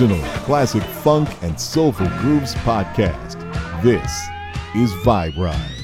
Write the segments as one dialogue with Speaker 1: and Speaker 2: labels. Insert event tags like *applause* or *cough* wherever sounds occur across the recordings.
Speaker 1: original classic funk and soulful grooves podcast. This is
Speaker 2: VibeRide.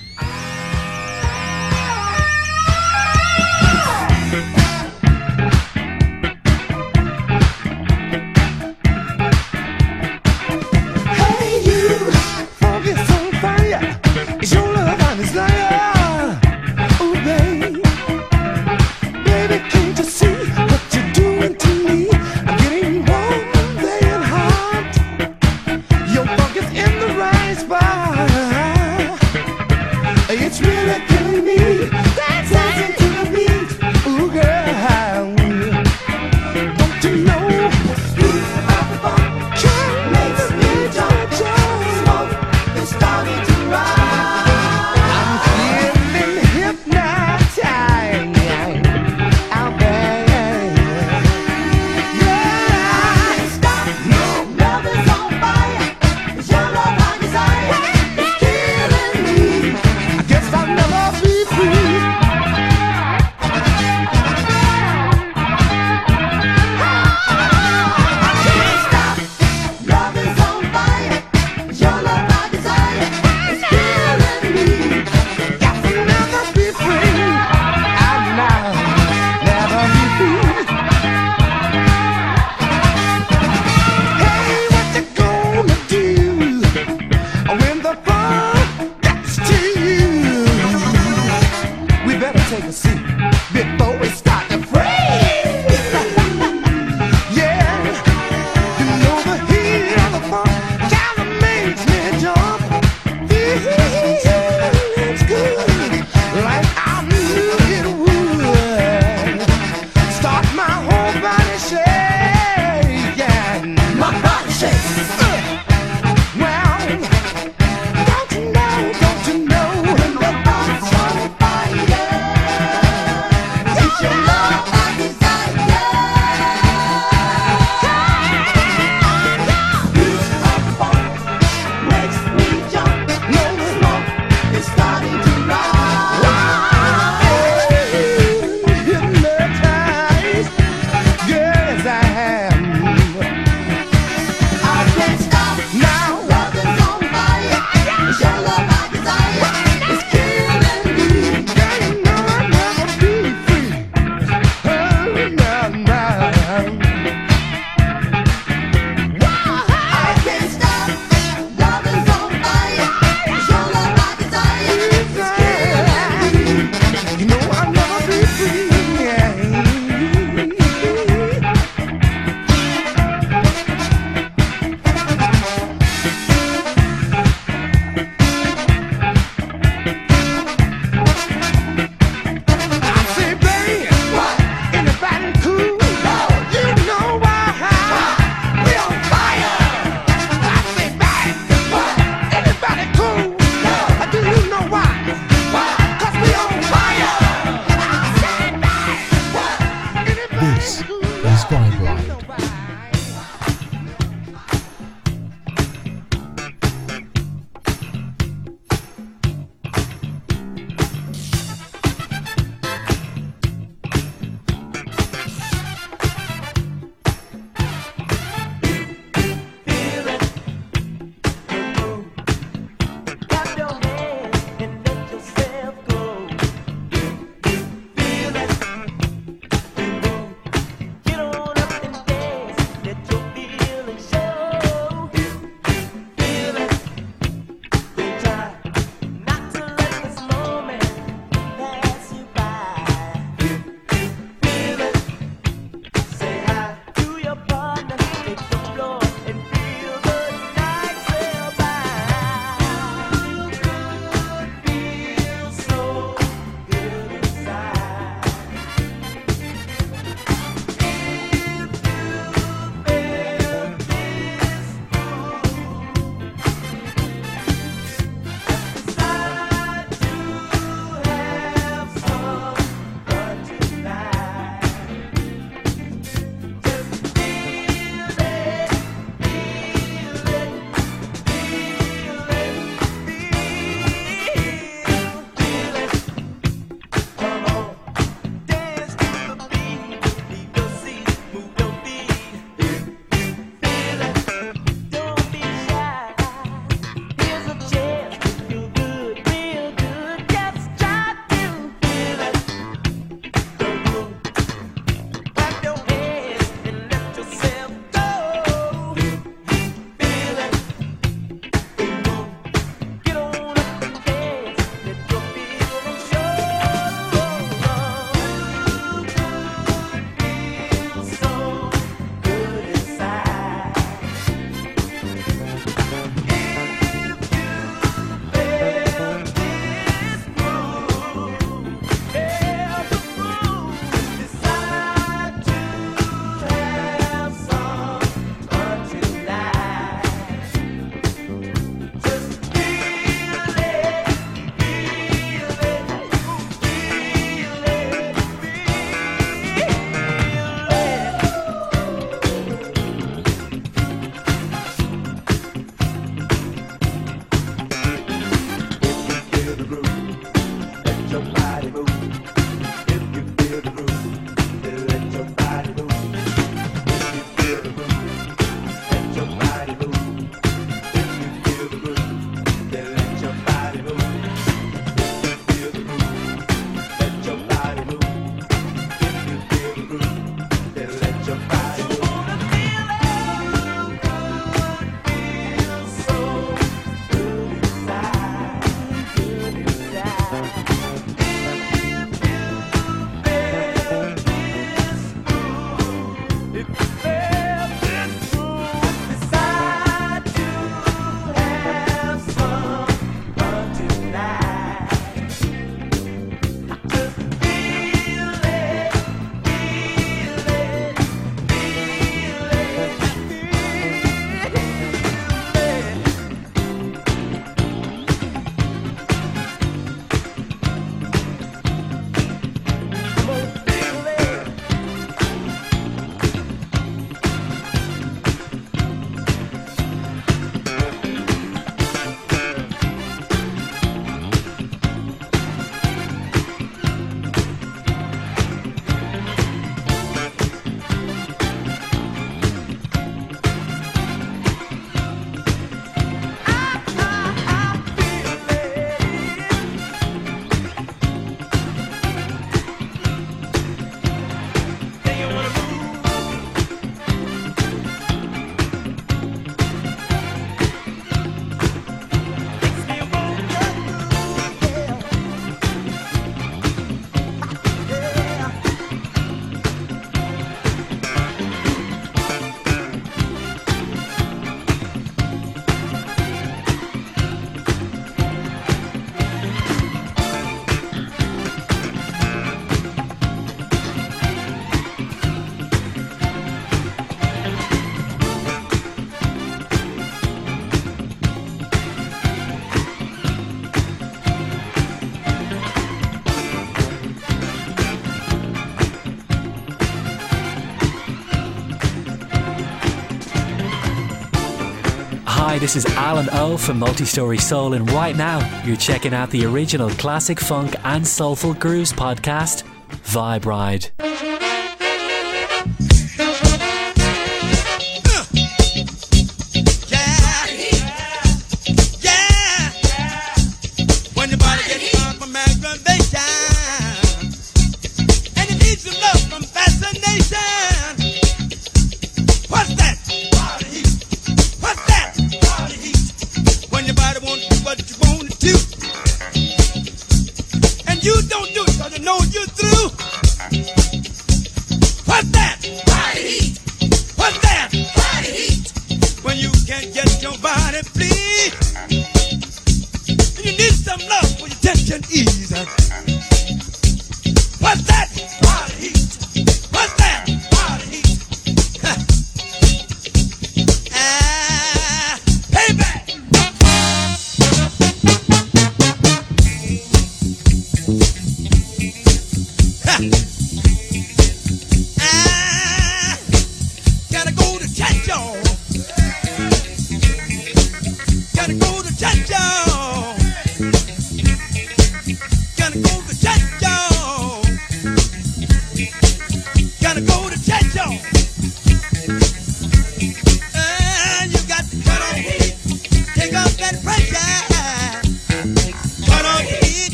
Speaker 2: This is
Speaker 3: Alan O from Multistory Soul, and right now you're checking out the original classic funk and soulful grooves podcast,
Speaker 4: VibeRide.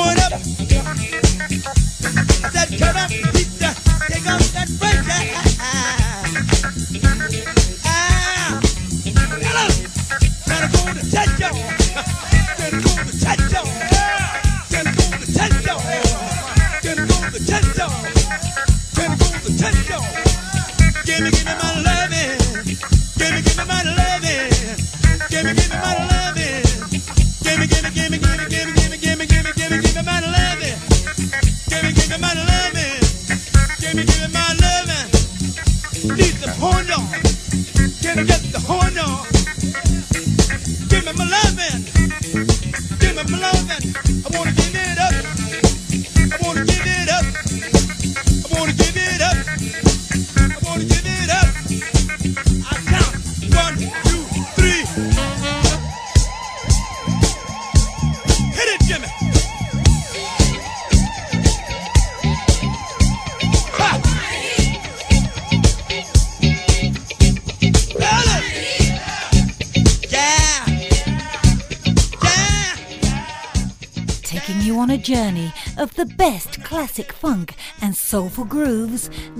Speaker 4: one up. That cut.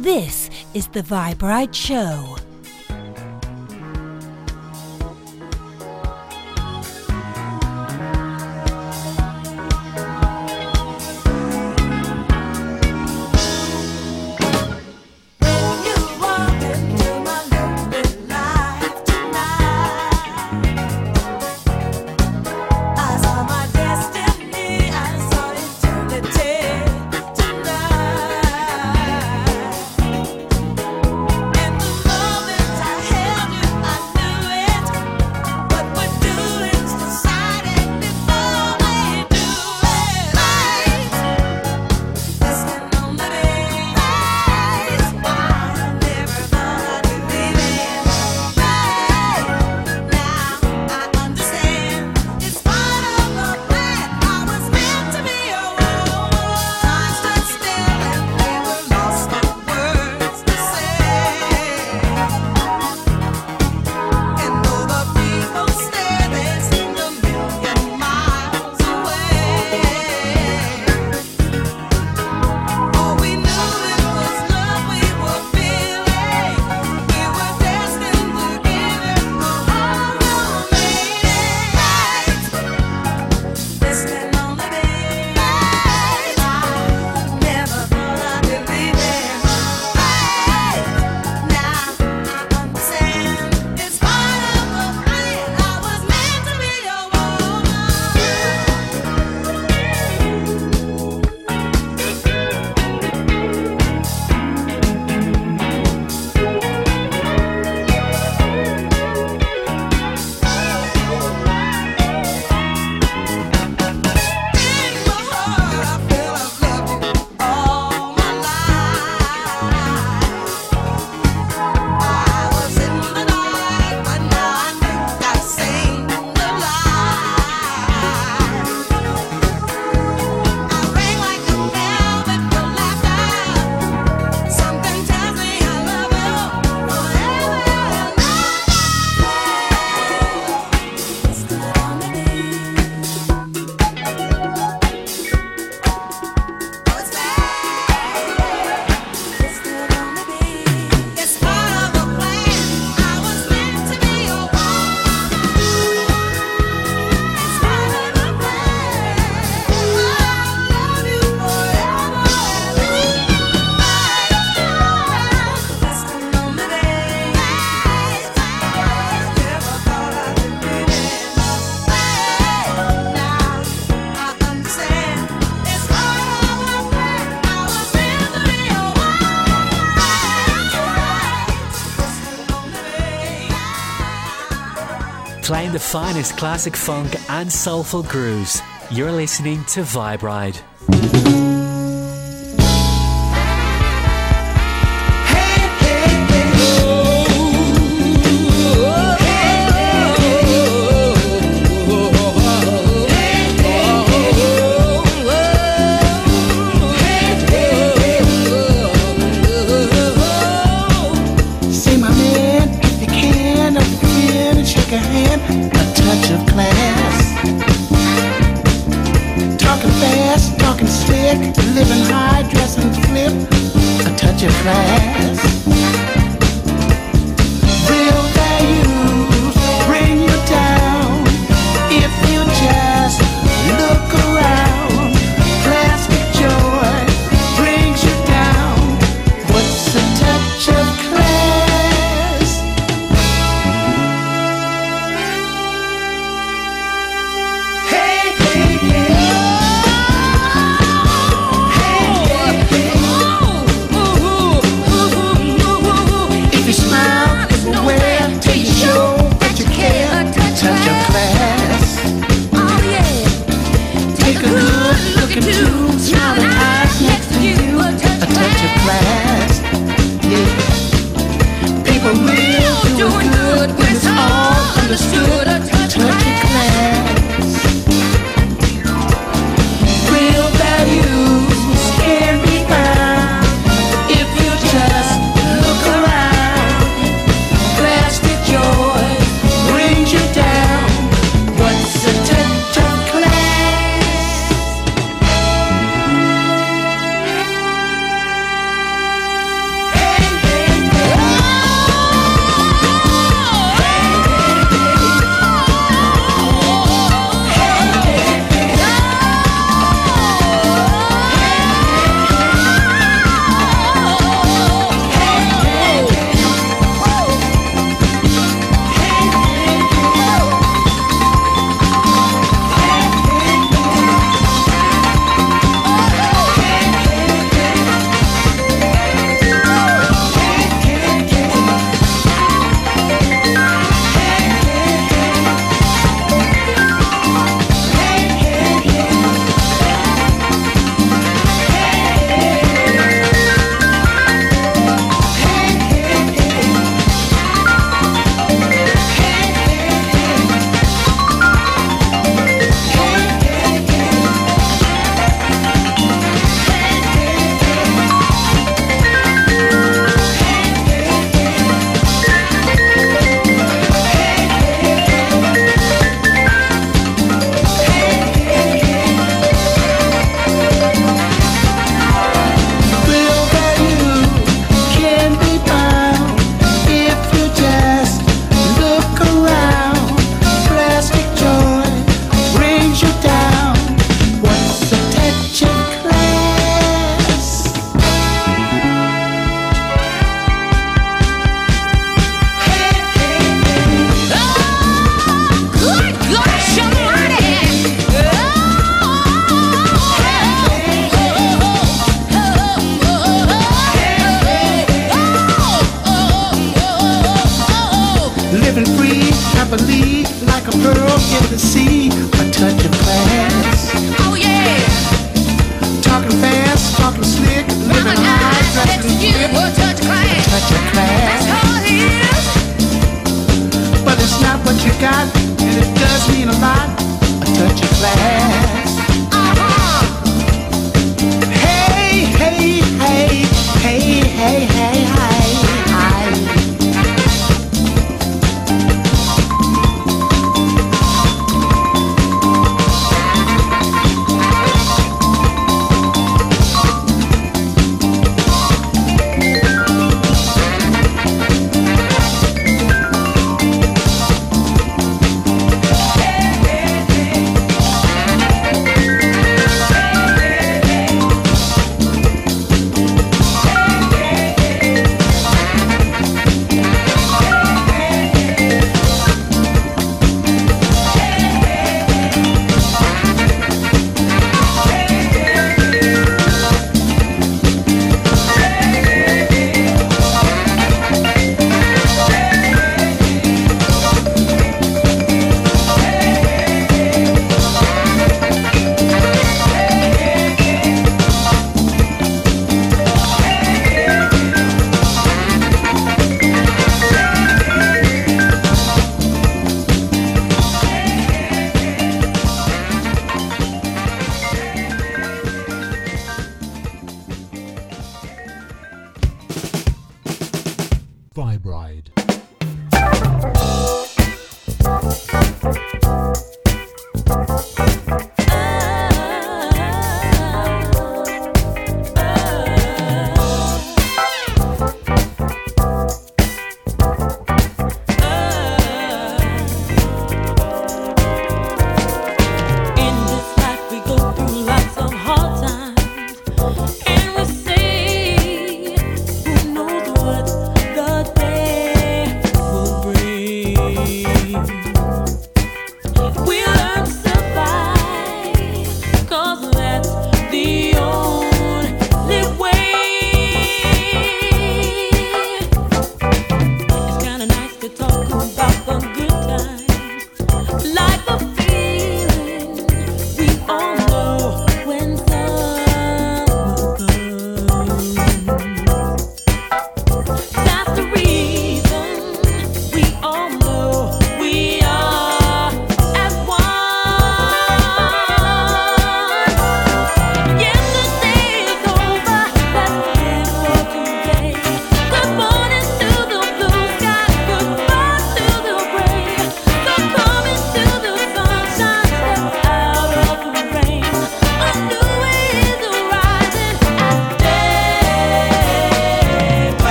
Speaker 5: This is the VibeRide Show.
Speaker 3: finest classic funk and soulful grooves. You're listening to
Speaker 2: VibeRide.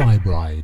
Speaker 2: Skybride.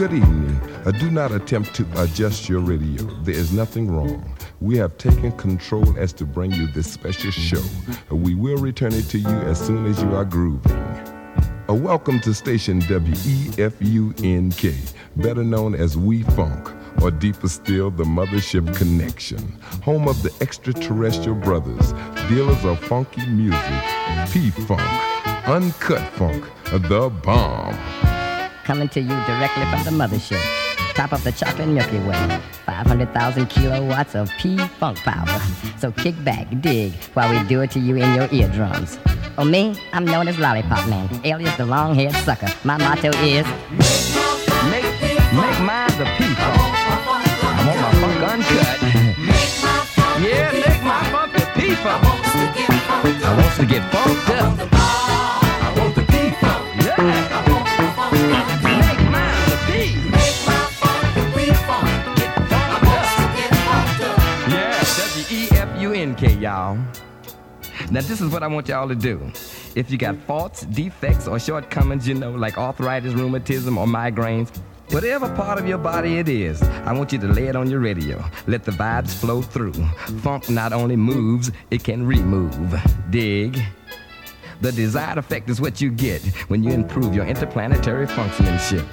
Speaker 2: Good
Speaker 6: evening. Uh, do not attempt to adjust your radio. There is nothing wrong. We have taken control as to bring you this special show. Uh, we will return it to you as soon as you are grooving. A welcome to station WEFUNK, better known as We Funk, or deeper still, the Mothership Connection, home of the extraterrestrial brothers, dealers of funky music, P Funk, Uncut Funk, the bomb.
Speaker 7: Coming to you directly from the mothership. Top of the chocolate Milky Way. 500,000 kilowatts of P-Funk power. So kick back, dig, while we do it to you in your eardrums. Oh, me? I'm known as Lollipop Man, alias the long-haired sucker. My motto is...
Speaker 8: Make, make mine the P-Funk. I want my funk uncut. *laughs* yeah, make my funk the P-Funk. I want to get funked up. Y'all. Now, this is what I want y'all to do. If you got faults, defects, or shortcomings, you know, like arthritis, rheumatism, or migraines, whatever part of your body it is, I want you to lay it on your radio. Let the vibes flow through. Funk not only moves, it can remove. Dig. The desired effect is what you get when you improve your interplanetary functionship.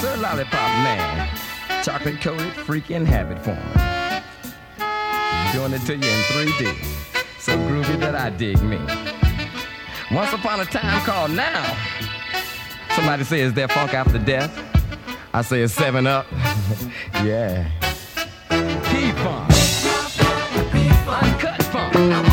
Speaker 8: Sir Lollipop Man, chocolate coated freaking habit former. Doing it to you in 3D. So groovy that I dig me. Once upon a time called now. Somebody say, is there funk after death? I say it's seven up. *laughs* yeah. P-funk. Uncut funk.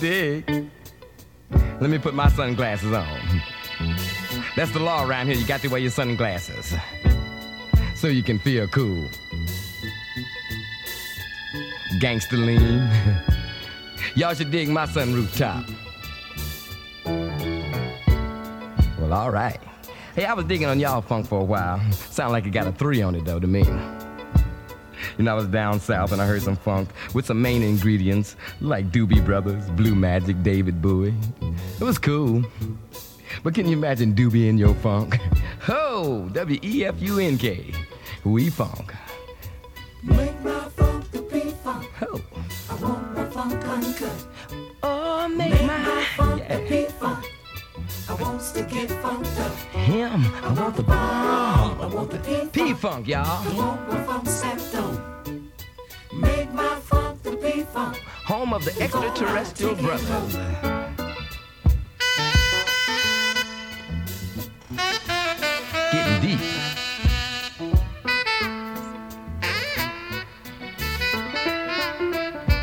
Speaker 8: Dig. Let me put my sunglasses on. That's the law around here. You got to wear your sunglasses so you can feel cool. Gangster lean. Y'all should dig my sunroof top. Well, all right. Hey, I was digging on y'all funk for a while. Sound like it got a three on it though to me. You know, I was down south and I heard some funk with some main ingredients like Doobie Brothers, Blue Magic, David Bowie. It was cool. But can you imagine Doobie in your funk? *laughs* Ho! W E F U N K. We funk.
Speaker 2: Make my funk the P-Funk.
Speaker 8: Ho!
Speaker 2: I want my funk uncut.
Speaker 8: Oh, make,
Speaker 2: Make
Speaker 8: my,
Speaker 2: my funk
Speaker 8: yeah.
Speaker 2: the P-Funk. I want to get funked up.
Speaker 8: Him. I want the bomb.
Speaker 2: I want the P-Funk.
Speaker 8: P-funk,
Speaker 2: I
Speaker 8: y'all.
Speaker 2: want my funk. Make my funk the P-Funk.
Speaker 8: Home of the extraterrestrial brothers. Getting deep.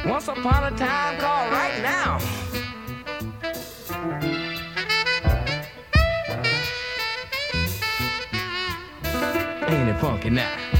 Speaker 8: Once upon a time called right now. Funky now?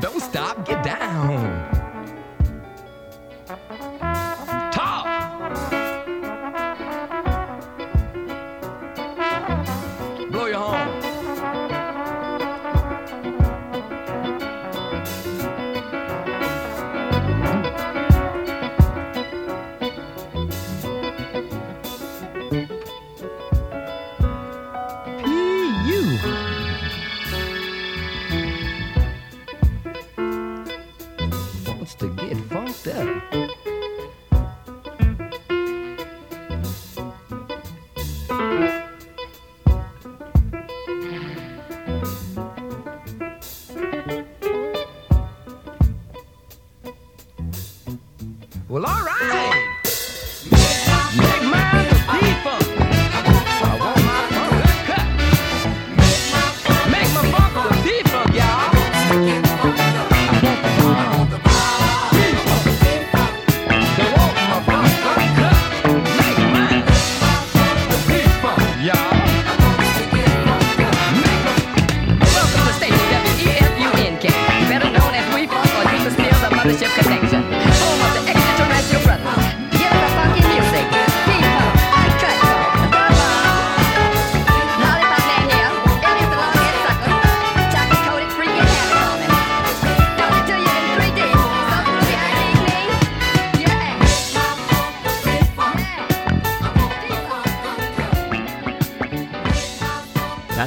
Speaker 2: Don't
Speaker 8: stop, get down.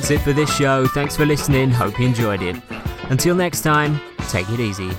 Speaker 9: That's it for this show. Thanks for listening. Hope you enjoyed it. Until next time, take it easy.